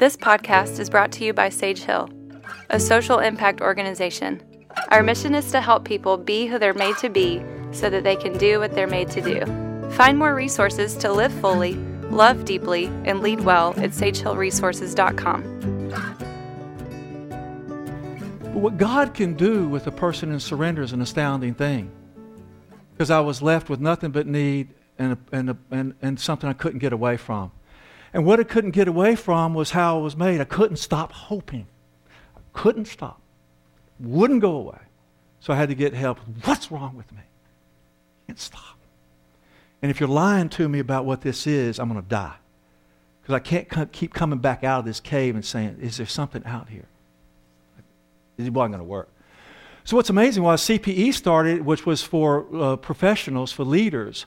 This podcast is brought to you by Sage Hill, a social impact organization. Our mission is to help people be who they're made to be so that they can do what they're made to do. Find more resources to live fully, love deeply, and lead well at sagehillresources.com. But what God can do with a person in surrender is an astounding thing. Because I was left with nothing but need and, a, and, a, and, and something I couldn't get away from. And what I couldn't get away from was how I was made. I couldn't stop hoping. I couldn't stop. Wouldn't go away. So I had to get help. What's wrong with me? Can't stop. And if you're lying to me about what this is, I'm going to die. Because I can't keep coming back out of this cave and saying, is there something out here? It wasn't going to work. So what's amazing was CPE started, which was for uh, professionals, for leaders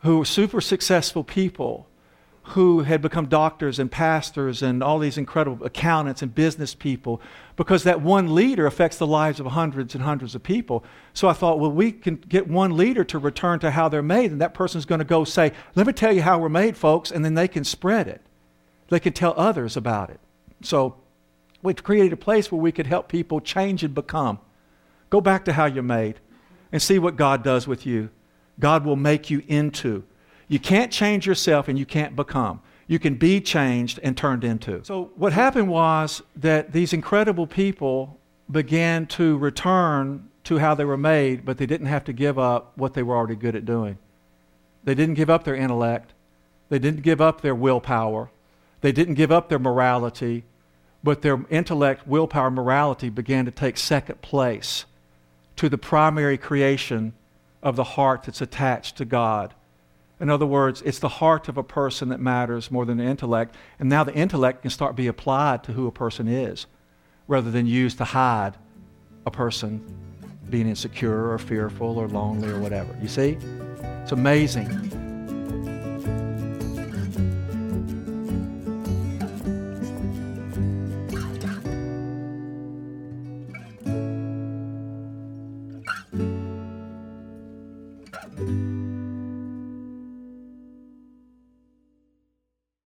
who were super successful people who had become doctors and pastors and all these incredible accountants and business people because that one leader affects the lives of hundreds and hundreds of people. So I thought, well, we can get one leader to return to how they're made, and that person's going to go say, Let me tell you how we're made, folks, and then they can spread it. They can tell others about it. So we created a place where we could help people change and become. Go back to how you're made and see what God does with you. God will make you into you can't change yourself and you can't become. You can be changed and turned into. So, what happened was that these incredible people began to return to how they were made, but they didn't have to give up what they were already good at doing. They didn't give up their intellect, they didn't give up their willpower, they didn't give up their morality, but their intellect, willpower, morality began to take second place to the primary creation of the heart that's attached to God in other words, it's the heart of a person that matters more than the intellect. And now the intellect can start to be applied to who a person is rather than used to hide a person being insecure or fearful or lonely or whatever. You see? It's amazing.